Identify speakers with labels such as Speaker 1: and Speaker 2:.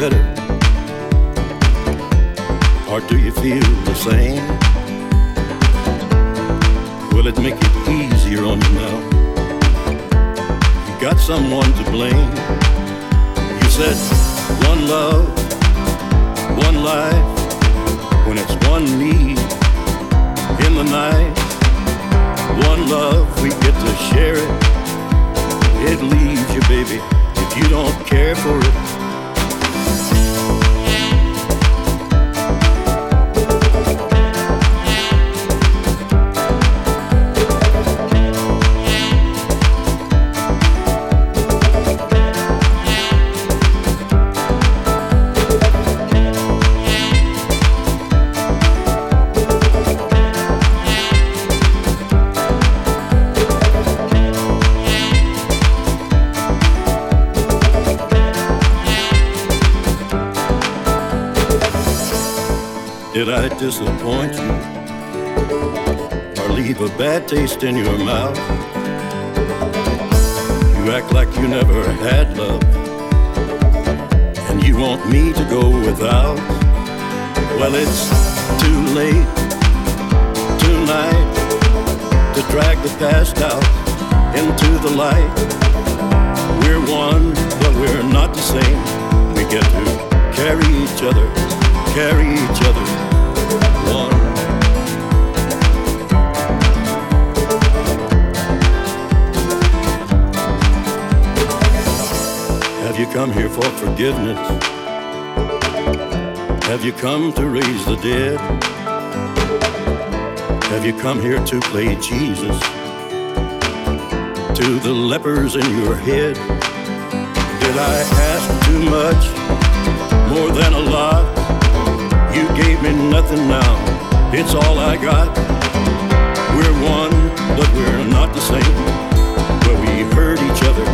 Speaker 1: better? Or do you feel the same? Will it make it easier on you now? You got someone to blame. You said one love, one life, when it's one need in the night. One love, we get to share it. It leaves you, baby, if you don't care for it. Did I disappoint you? Or leave a bad taste in your mouth? You act like you never had love. And you want me to go without? Well, it's too late tonight to drag the past out into the light. We're one, but we're not the same. We get to carry each other, carry each other come here for forgiveness? Have you come to raise the dead? Have you come here to play Jesus? To the lepers in your head? Did I ask too much? More than a lot? You gave me nothing now, it's all I got. We're one, but we're not the same. But we hurt each other,